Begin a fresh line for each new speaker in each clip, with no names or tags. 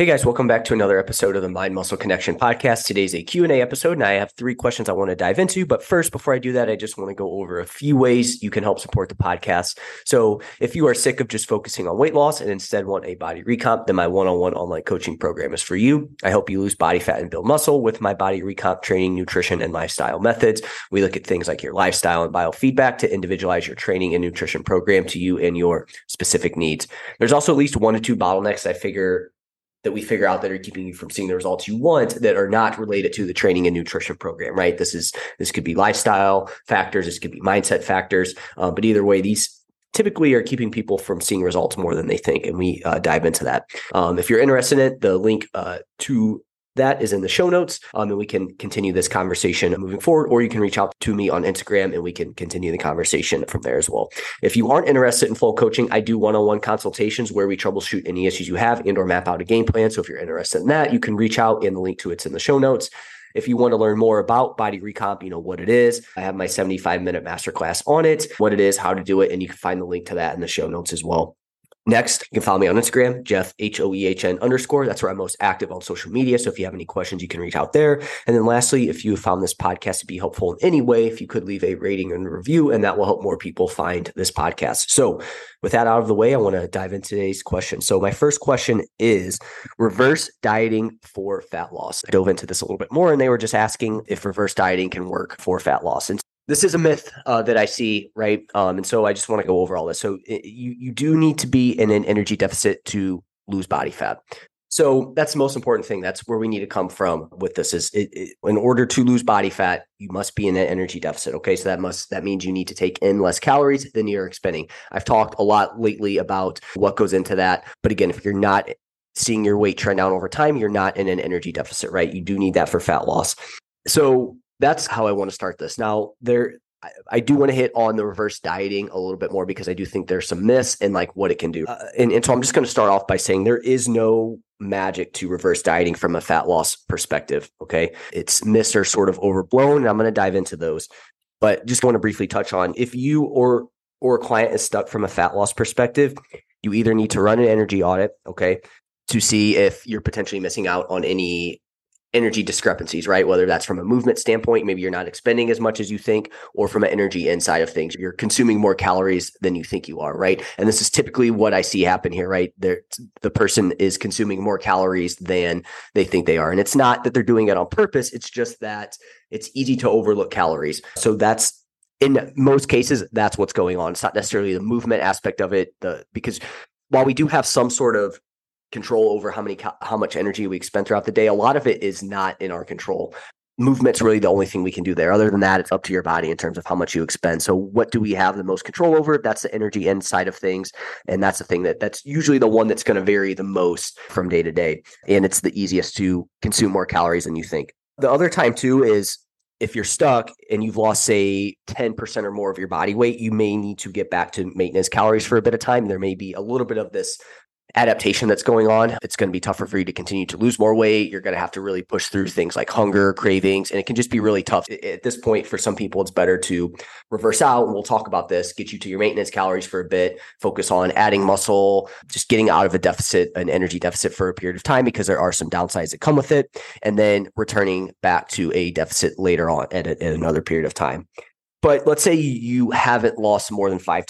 Hey guys, welcome back to another episode of the Mind Muscle Connection podcast. Today's a Q&A episode and I have three questions I want to dive into, but first before I do that, I just want to go over a few ways you can help support the podcast. So, if you are sick of just focusing on weight loss and instead want a body recomp, then my one-on-one online coaching program is for you. I help you lose body fat and build muscle with my body recomp training, nutrition, and lifestyle methods. We look at things like your lifestyle and biofeedback to individualize your training and nutrition program to you and your specific needs. There's also at least one to two bottlenecks I figure that we figure out that are keeping you from seeing the results you want that are not related to the training and nutrition program right? This is this could be lifestyle factors this could be mindset factors uh, but either way these typically are keeping people from seeing results more than they think and we uh, dive into that. Um, if you're interested in it the link uh, to that is in the show notes. Um, and we can continue this conversation moving forward, or you can reach out to me on Instagram and we can continue the conversation from there as well. If you aren't interested in full coaching, I do one-on-one consultations where we troubleshoot any issues you have and or map out a game plan. So if you're interested in that, you can reach out and the link to it's in the show notes. If you want to learn more about body recomp, you know what it is. I have my 75 minute masterclass on it, what it is, how to do it, and you can find the link to that in the show notes as well. Next, you can follow me on Instagram, Jeff H O E H N underscore. That's where I'm most active on social media. So if you have any questions, you can reach out there. And then lastly, if you found this podcast to be helpful in any way, if you could leave a rating and review, and that will help more people find this podcast. So with that out of the way, I want to dive into today's question. So my first question is reverse dieting for fat loss. I dove into this a little bit more, and they were just asking if reverse dieting can work for fat loss. And this is a myth uh, that I see, right? Um, and so I just want to go over all this. So you you do need to be in an energy deficit to lose body fat. So that's the most important thing. That's where we need to come from with this. Is it, it, in order to lose body fat, you must be in an energy deficit. Okay, so that must that means you need to take in less calories than you're expending. I've talked a lot lately about what goes into that, but again, if you're not seeing your weight trend down over time, you're not in an energy deficit, right? You do need that for fat loss. So that's how I want to start this. Now, there I, do want to hit on the reverse dieting a little bit more because I do think there's some myths and like what it can do. Uh, and, and so I'm just going to start off by saying there is no magic to reverse dieting from a fat loss perspective. Okay. It's myths are sort of overblown. And I'm going to dive into those. But just want to briefly touch on if you or or a client is stuck from a fat loss perspective, you either need to run an energy audit, okay, to see if you're potentially missing out on any energy discrepancies, right? Whether that's from a movement standpoint, maybe you're not expending as much as you think, or from an energy inside of things, you're consuming more calories than you think you are, right? And this is typically what I see happen here, right? There, the person is consuming more calories than they think they are. And it's not that they're doing it on purpose, it's just that it's easy to overlook calories. So that's in most cases, that's what's going on. It's not necessarily the movement aspect of it, the because while we do have some sort of control over how many how much energy we expend throughout the day. A lot of it is not in our control. Movement's really the only thing we can do there. Other than that, it's up to your body in terms of how much you expend. So, what do we have the most control over? That's the energy inside of things, and that's the thing that that's usually the one that's going to vary the most from day to day, and it's the easiest to consume more calories than you think. The other time too is if you're stuck and you've lost say 10% or more of your body weight you may need to get back to maintenance calories for a bit of time there may be a little bit of this adaptation that's going on. It's going to be tougher for you to continue to lose more weight. You're going to have to really push through things like hunger, cravings, and it can just be really tough. At this point, for some people, it's better to reverse out. And we'll talk about this, get you to your maintenance calories for a bit, focus on adding muscle, just getting out of a deficit, an energy deficit for a period of time, because there are some downsides that come with it, and then returning back to a deficit later on at, a, at another period of time. But let's say you haven't lost more than five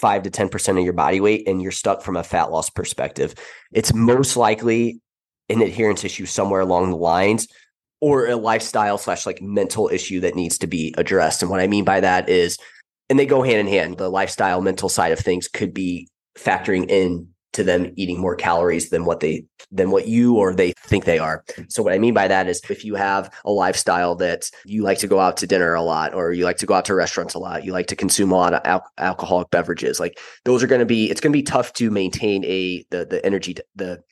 five to 10% of your body weight and you're stuck from a fat loss perspective, it's most likely an adherence issue somewhere along the lines or a lifestyle slash like mental issue that needs to be addressed. And what I mean by that is, and they go hand in hand, the lifestyle mental side of things could be factoring in to them eating more calories than what they than what you or they think they are. So what I mean by that is if you have a lifestyle that you like to go out to dinner a lot or you like to go out to restaurants a lot, you like to consume a lot of al- alcoholic beverages, like those are going to be it's going to be tough to maintain a the the energy the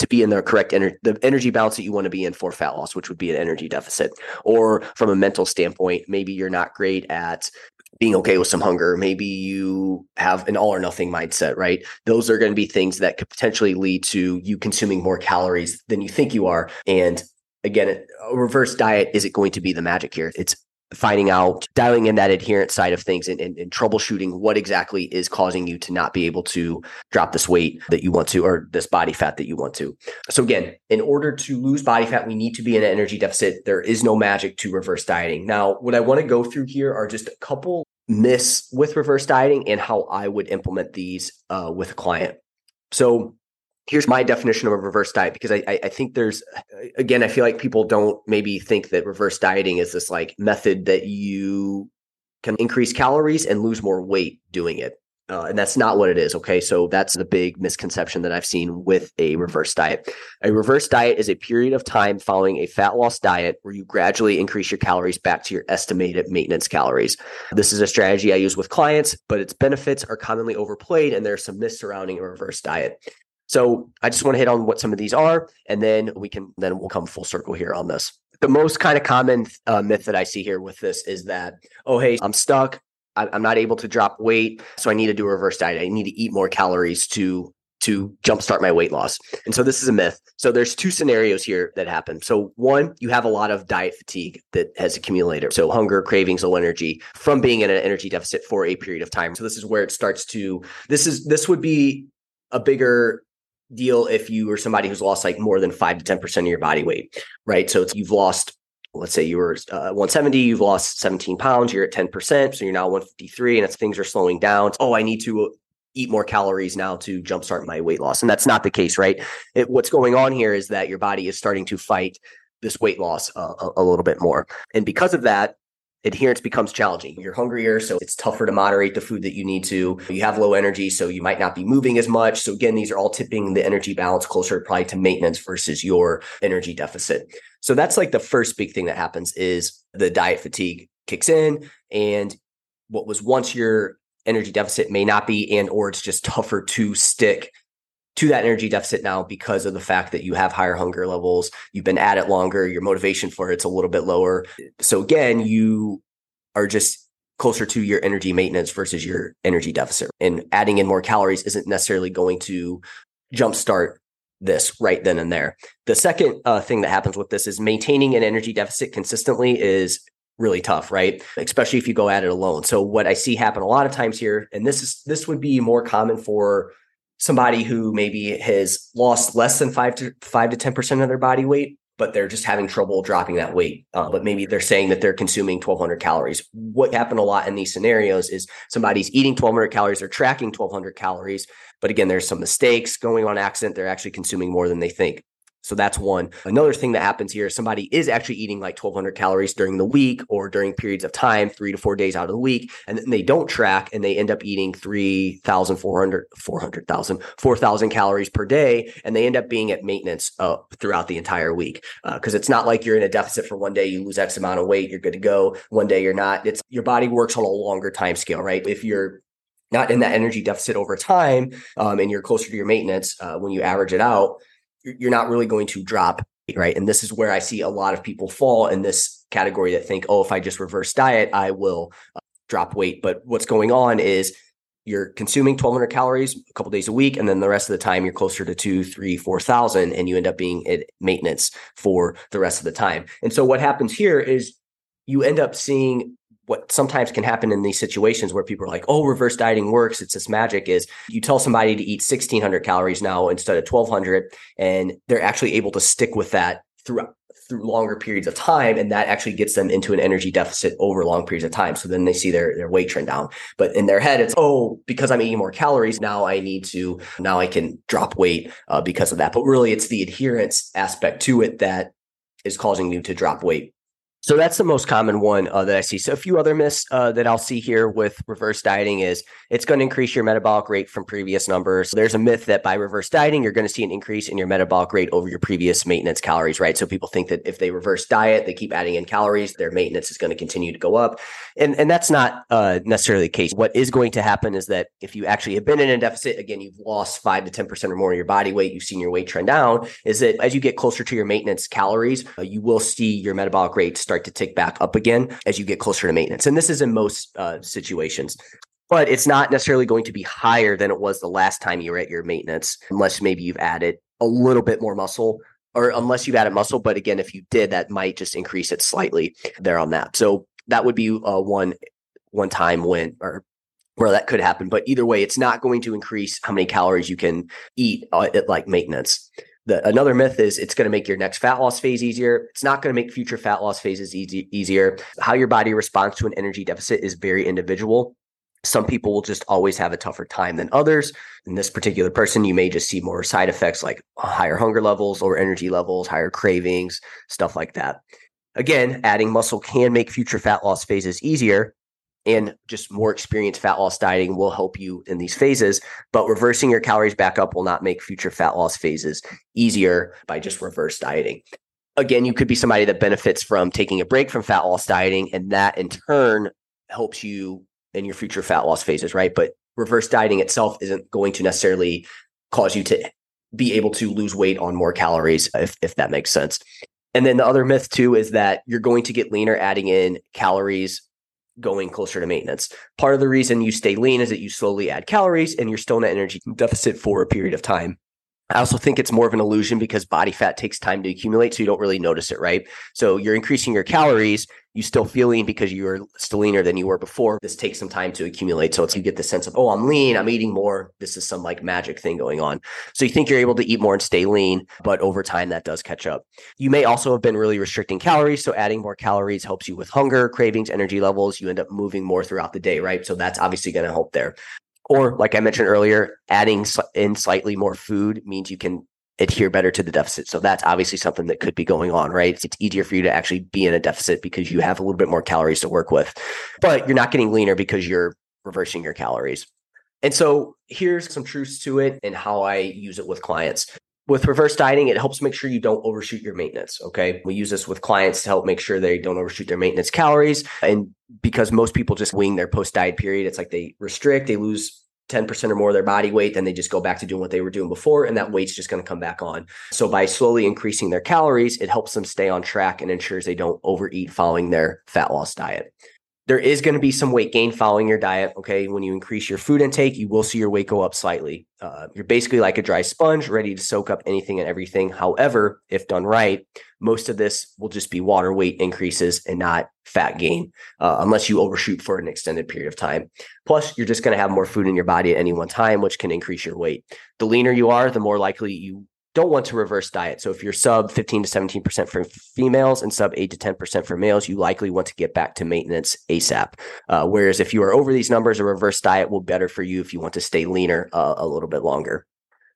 to be in the correct energy, the energy balance that you want to be in for fat loss, which would be an energy deficit. Or from a mental standpoint, maybe you're not great at being okay with some hunger. Maybe you have an all or nothing mindset, right? Those are going to be things that could potentially lead to you consuming more calories than you think you are. And again, a reverse diet isn't going to be the magic here. It's finding out, dialing in that adherence side of things and, and, and, troubleshooting what exactly is causing you to not be able to drop this weight that you want to or this body fat that you want to. So, again, in order to lose body fat, we need to be in an energy deficit. There is no magic to reverse dieting. Now, what I want to go through here are just a couple myths with reverse dieting and how I would implement these uh, with a client. So, here's my definition of a reverse diet because I, I think there's again I feel like people don't maybe think that reverse dieting is this like method that you can increase calories and lose more weight doing it. Uh, and that's not what it is. Okay. So that's the big misconception that I've seen with a reverse diet. A reverse diet is a period of time following a fat loss diet where you gradually increase your calories back to your estimated maintenance calories. This is a strategy I use with clients, but its benefits are commonly overplayed and there's some myths surrounding a reverse diet. So I just want to hit on what some of these are, and then we can then we'll come full circle here on this. The most kind of common uh, myth that I see here with this is that, oh, hey, I'm stuck. I'm not able to drop weight, so I need to do a reverse diet. I need to eat more calories to to jumpstart my weight loss. And so this is a myth. So there's two scenarios here that happen. So one, you have a lot of diet fatigue that has accumulated. So hunger, cravings, low energy from being in an energy deficit for a period of time. So this is where it starts to this is this would be a bigger deal if you are somebody who's lost like more than five to ten percent of your body weight, right? So you've lost, let's say you were uh, 170, you've lost 17 pounds, you're at 10 percent, so you're now 153, and it's things are slowing down. Oh, I need to eat more calories now to jumpstart my weight loss, and that's not the case, right? It, what's going on here is that your body is starting to fight this weight loss uh, a, a little bit more, and because of that, adherence becomes challenging. You're hungrier, so it's tougher to moderate the food that you need to. You have low energy, so you might not be moving as much. So again, these are all tipping the energy balance closer probably to maintenance versus your energy deficit. So that's like the first big thing that happens is the diet fatigue kicks in and what was once your energy deficit may not be and or it's just tougher to stick to that energy deficit now because of the fact that you have higher hunger levels, you've been at it longer, your motivation for it's a little bit lower. So again, you are just closer to your energy maintenance versus your energy deficit. And adding in more calories isn't necessarily going to jumpstart this right then and there. The second uh, thing that happens with this is maintaining an energy deficit consistently is really tough, right? Especially if you go at it alone. So what I see happen a lot of times here, and this is this would be more common for somebody who maybe has lost less than five to five to 10% of their body weight, but they're just having trouble dropping that weight. Uh, but maybe they're saying that they're consuming 1200 calories. What happened a lot in these scenarios is somebody's eating 1200 calories, they're tracking 1200 calories. But again, there's some mistakes going on accident. They're actually consuming more than they think. So that's one. Another thing that happens here is somebody is actually eating like 1200 calories during the week or during periods of time, three to four days out of the week, and then they don't track and they end up eating 3,400, 400,000, 4,000 calories per day. And they end up being at maintenance uh, throughout the entire week. Because uh, it's not like you're in a deficit for one day, you lose X amount of weight, you're good to go. One day you're not. It's your body works on a longer time scale, right? If you're not in that energy deficit over time um, and you're closer to your maintenance uh, when you average it out, you're not really going to drop right? And this is where i see a lot of people fall in this category that think oh if i just reverse diet i will uh, drop weight. But what's going on is you're consuming 1200 calories a couple days a week and then the rest of the time you're closer to two three four thousand and you end up being at maintenance for the rest of the time. And so what happens here is you end up seeing what sometimes can happen in these situations where people are like, oh, reverse dieting works. It's this magic is you tell somebody to eat 1600 calories now instead of 1200, and they're actually able to stick with that throughout through longer periods of time and that actually gets them into an energy deficit over long periods of time. So then they see their, their weight trend down. But in their head it's oh because i'm eating more calories now i need to now i can drop weight uh, because of that. But really it's the adherence aspect to it that is causing you to drop weight So that's the most common one uh, that I see. So a few other myths uh, that I'll see here with reverse dieting is it's going to increase your metabolic rate from previous numbers. So there's a myth that by reverse dieting, you're going to see an increase in your metabolic rate over your previous maintenance calories, right? So people think that if they reverse diet, they keep adding in calories, their maintenance is going to continue to go up. And, and that's not uh, necessarily the case. What is going to happen is that if you actually have been in a deficit, again, you've lost five to 10% or more of your body weight, you've seen your weight trend down, is that as you get closer to your maintenance calories, uh, you will see your metabolic rate start to tick back up again as you get closer to maintenance. And this is in most uh, situations. But it's not necessarily going to be higher than it was the last time you were at your maintenance, unless maybe you've added a little bit more muscle or unless you've added muscle. But again, if you did, that might just increase it slightly there on that. So that would be uh, one one time when or where that could happen. But either way, it's not going to increase how many calories you can eat uh, at like maintenance. The, another myth is it's going to make your next fat loss phase easier. It's not going to make future fat loss phases easy, easier. How your body responds to an energy deficit is very individual. Some people will just always have a tougher time than others. In this particular person, you may just see more side effects like uh, higher hunger levels, lower energy levels, higher cravings, stuff like that. Again, adding muscle can make future fat loss phases easier, and just more experienced fat loss dieting will help you in these phases. But reversing your calories back up will not make future fat loss phases easier by just reverse dieting. Again, you could be somebody that benefits from taking a break from fat loss dieting, and that in turn helps you in your future fat loss phases, right? But reverse dieting itself isn't going to necessarily cause you to be able to lose weight on more calories, if, if that makes sense. And then the other myth too is that you're going to get leaner adding in calories going closer to maintenance. Part of the reason you stay lean is that you slowly add calories and you're still in an energy deficit for a period of time. I also think it's more of an illusion because body fat takes time to accumulate, so you don't really notice it, right? So you're increasing your calories, you still feel lean because you are still leaner than you were before. This takes some time to accumulate. So it's you get the sense of, oh, I'm lean, I'm eating more. This is some like magic thing going on. So you think you're able to eat more and stay lean, but over time that does catch up. You may also have been really restricting calories. So adding more calories helps you with hunger, cravings, energy levels. You end up moving more throughout the day, right? So that's obviously going to help there. Or, like I mentioned earlier, adding in slightly more food means you can adhere better to the deficit. So that's obviously something that could be going on, right? It's easier for you to actually be in a deficit because you have a little bit more calories to work with, but you're not getting leaner because you're reversing your calories. And so here's some truths to it and how I use it with clients. With reverse dieting, it helps make sure you don't overshoot your maintenance. Okay. We use this with clients to help make sure they don't overshoot their maintenance calories. And because most people just wing their post diet period, it's like they restrict, they lose 10% or more of their body weight, then they just go back to doing what they were doing before, and that weight's just going to come back on. So, by slowly increasing their calories, it helps them stay on track and ensures they don't overeat following their fat loss diet. There is going to be some weight gain following your diet. Okay. When you increase your food intake, you will see your weight go up slightly. Uh, you're basically like a dry sponge, ready to soak up anything and everything. However, if done right, most of this will just be water weight increases and not fat gain, uh, unless you overshoot for an extended period of time. Plus, you're just going to have more food in your body at any one time, which can increase your weight. The leaner you are, the more likely you don't want to reverse diet. So if you're sub 15 to 17% for females and sub 8 to 10% for males, you likely want to get back to maintenance ASAP. Uh, whereas if you are over these numbers, a reverse diet will be better for you if you want to stay leaner uh, a little bit longer.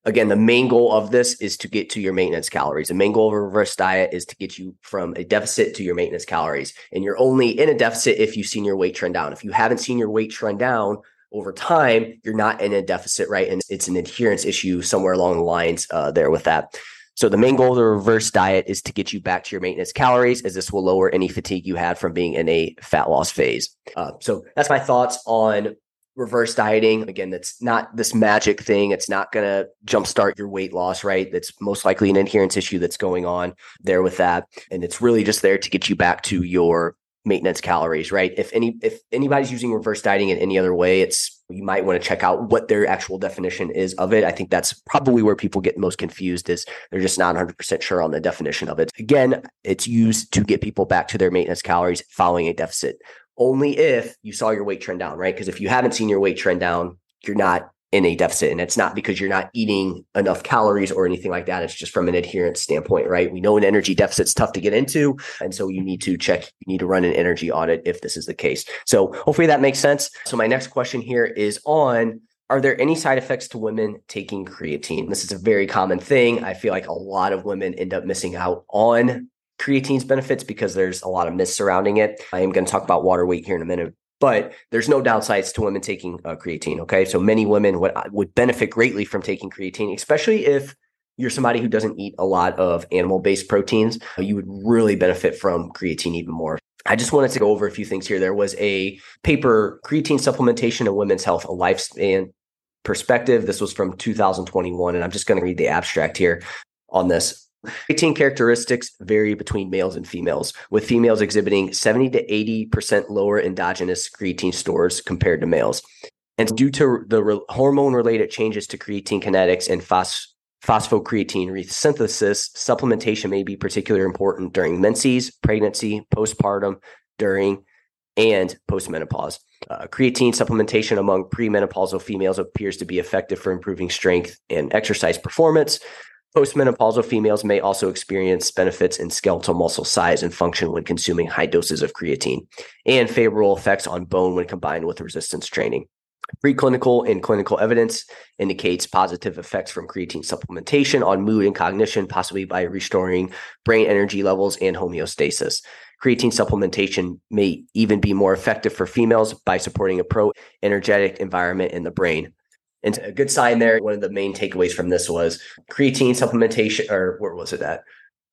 Again, the main goal of this is to get to your maintenance calories. The main goal of a reverse diet is to get you from a deficit to your maintenance calories. And you're only in a deficit if you've seen your weight trend down. If you haven't seen your weight trend down, over time, you're not in a deficit, right? And it's an adherence issue somewhere along the lines uh, there with that. So the main goal of the reverse diet is to get you back to your maintenance calories, as this will lower any fatigue you had from being in a fat loss phase. Uh, so that's my thoughts on reverse dieting. Again, that's not this magic thing. It's not going to jumpstart your weight loss, right? That's most likely an adherence issue that's going on there with that. And it's really just there to get you back to your maintenance calories, right? If any if anybody's using reverse dieting in any other way, it's you might want to check out what their actual definition is of it. I think that's probably where people get most confused is they're just not 100% sure on the definition of it. Again, it's used to get people back to their maintenance calories following a deficit. Only if you saw your weight trend down, right? Because if you haven't seen your weight trend down, you're not in a deficit. And it's not because you're not eating enough calories or anything like that. It's just from an adherence standpoint, right? We know an energy deficit's tough to get into. And so you need to check, you need to run an energy audit if this is the case. So hopefully that makes sense. So my next question here is on are there any side effects to women taking creatine? This is a very common thing. I feel like a lot of women end up missing out on creatine's benefits because there's a lot of myths surrounding it. I am going to talk about water weight here in a minute, but there's no downsides to women taking uh, creatine. Okay, so many women would uh, would benefit greatly from taking creatine, especially if you're somebody who doesn't eat a lot of animal based proteins. You would really benefit from creatine even more. I just wanted to go over a few things here. There was a paper, creatine supplementation in women's health, a lifespan perspective. This was from 2021, and I'm just going to read the abstract here on this. Creatine characteristics vary between males and females, with females exhibiting 70 to 80% lower endogenous creatine stores compared to males. And due to the re- hormone related changes to creatine kinetics and phos- phosphocreatine resynthesis, supplementation may be particularly important during menses, pregnancy, postpartum, during, and postmenopause. Uh, creatine supplementation among premenopausal females appears to be effective for improving strength and exercise performance. Postmenopausal females may also experience benefits in skeletal muscle size and function when consuming high doses of creatine, and favorable effects on bone when combined with resistance training. Preclinical and clinical evidence indicates positive effects from creatine supplementation on mood and cognition, possibly by restoring brain energy levels and homeostasis. Creatine supplementation may even be more effective for females by supporting a pro energetic environment in the brain. And a good sign there, one of the main takeaways from this was creatine supplementation, or where was it at?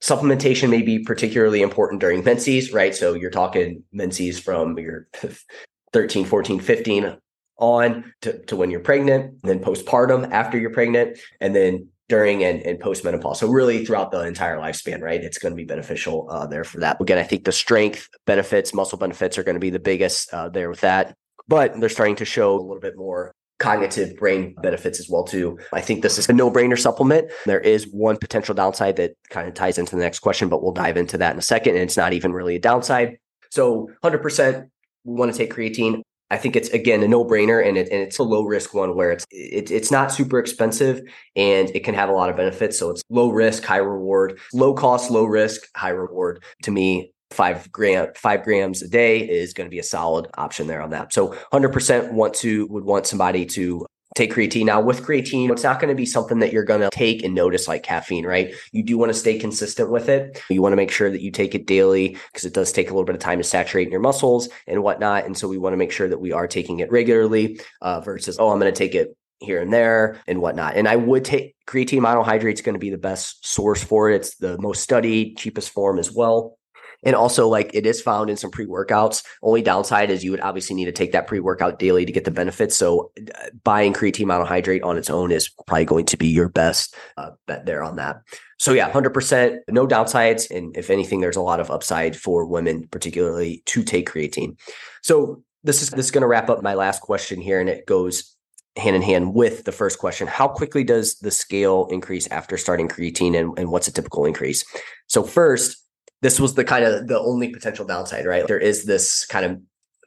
Supplementation may be particularly important during menses, right? So you're talking menses from your 13, 14, 15 on to, to when you're pregnant, then postpartum after you're pregnant, and then during and, and post-menopause. So really throughout the entire lifespan, right? It's going to be beneficial uh, there for that. Again, I think the strength benefits, muscle benefits are going to be the biggest uh, there with that. But they're starting to show a little bit more cognitive brain benefits as well too. I think this is a no-brainer supplement. There is one potential downside that kind of ties into the next question, but we'll dive into that in a second. And it's not even really a downside. So 100% we want to take creatine. I think it's again a no-brainer, and, it, and it's a low-risk one where it's it, it's not super expensive and it can have a lot of benefits. So it's low risk, high reward, low cost, low risk, high reward. To me, five gram five grams a day is going to be a solid option there on that. So 100% want to would want somebody to take creatine. Now, with creatine, it's not going to be something that you're going to take and notice like caffeine, right? You do want to stay consistent with it. You want to make sure that you take it daily because it does take a little bit of time to saturate in your muscles and whatnot. And so we want to make sure that we are taking it regularly uh, versus, oh, I'm going to take it here and there and whatnot. And I would take creatine monohydrate is going to be the best source for it. It's the most studied, cheapest form as well. And also, like it is found in some pre workouts. Only downside is you would obviously need to take that pre workout daily to get the benefits. So, uh, buying creatine monohydrate on its own is probably going to be your best uh, bet there on that. So, yeah, 100%, no downsides. And if anything, there's a lot of upside for women, particularly to take creatine. So, this is this is going to wrap up my last question here, and it goes hand in hand with the first question how quickly does the scale increase after starting creatine and, and what's a typical increase so first this was the kind of the only potential downside, right? There is this kind of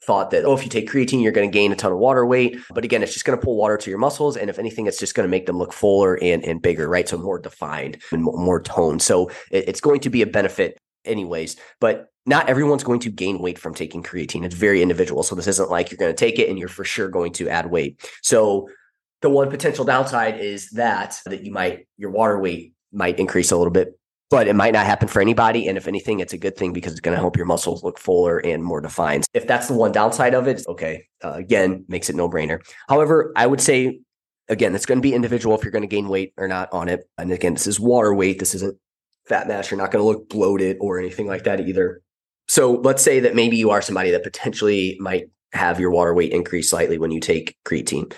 thought that, oh, if you take creatine, you're going to gain a ton of water weight. But again, it's just going to pull water to your muscles. And if anything, it's just going to make them look fuller and, and bigger, right? So more defined and more, more toned. So it, it's going to be a benefit anyways. But not everyone's going to gain weight from taking creatine. It's very individual. So this isn't like you're going to take it and you're for sure going to add weight. So the one potential downside is that that you might your water weight might increase a little bit but it might not happen for anybody. And if anything, it's a good thing because it's going to help your muscles look fuller and more defined. If that's the one downside of it, okay, uh, again, makes it no brainer. However, I would say, again, it's going to be individual if you're going to gain weight or not on it. And again, this is water weight. This isn't fat mass. You're not going to look bloated or anything like that either. So let's say that maybe you are somebody that potentially might have your water weight increase slightly when you take creatine.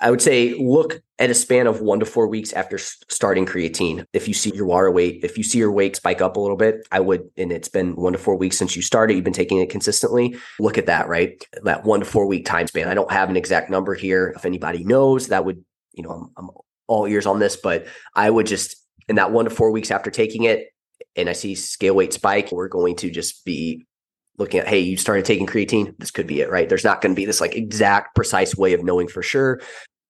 I would say look at a span of one to four weeks after starting creatine. If you see your water weight, if you see your weight spike up a little bit, I would, and it's been one to four weeks since you started, you've been taking it consistently. Look at that, right? That one to four week time span. I don't have an exact number here. If anybody knows, that would, you know, I'm, I'm all ears on this, but I would just, in that one to four weeks after taking it, and I see scale weight spike, we're going to just be looking at, hey, you started taking creatine, this could be it, right? There's not going to be this like exact precise way of knowing for sure.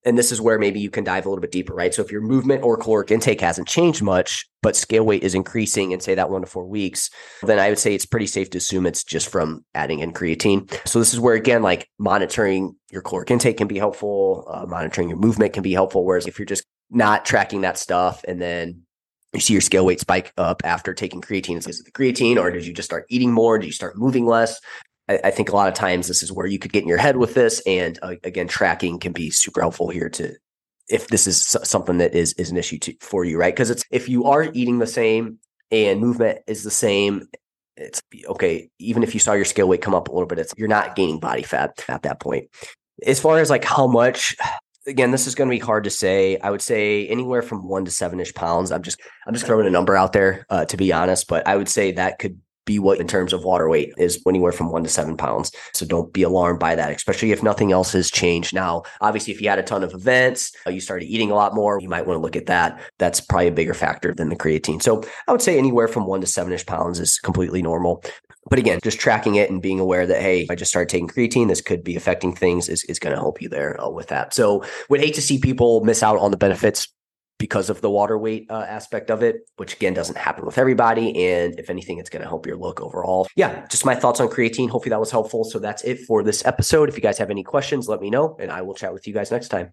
And this is where maybe you can dive a little bit deeper, right? So if your movement or caloric intake hasn't changed much, but scale weight is increasing in say that one to four weeks, then I would say it's pretty safe to assume it's just from adding in creatine. So this is where again, like monitoring your caloric intake can be helpful, uh, monitoring your movement can be helpful. Whereas if you're just not tracking that stuff and then you see your scale weight spike up after taking creatine. Is it the creatine, or did you just start eating more? Did you start moving less? I, I think a lot of times this is where you could get in your head with this, and uh, again, tracking can be super helpful here to if this is something that is is an issue to, for you, right? Because it's if you are eating the same and movement is the same, it's okay. Even if you saw your scale weight come up a little bit, it's you're not gaining body fat at that point. As far as like how much, again, this is going to be hard to say. I would say anywhere from one to seven ish pounds. I'm just I'm just throwing a number out there uh, to be honest, but I would say that could be what in terms of water weight is anywhere from one to seven pounds. So don't be alarmed by that, especially if nothing else has changed. Now, obviously, if you had a ton of events, uh, you started eating a lot more, you might want to look at that. That's probably a bigger factor than the creatine. So I would say anywhere from one to seven ish pounds is completely normal. But again, just tracking it and being aware that, hey, if I just started taking creatine, this could be affecting things is, is going to help you there uh, with that. So would hate to see people miss out on the benefits because of the water weight uh, aspect of it, which again doesn't happen with everybody. And if anything, it's going to help your look overall. Yeah, just my thoughts on creatine. Hopefully that was helpful. So that's it for this episode. If you guys have any questions, let me know and I will chat with you guys next time.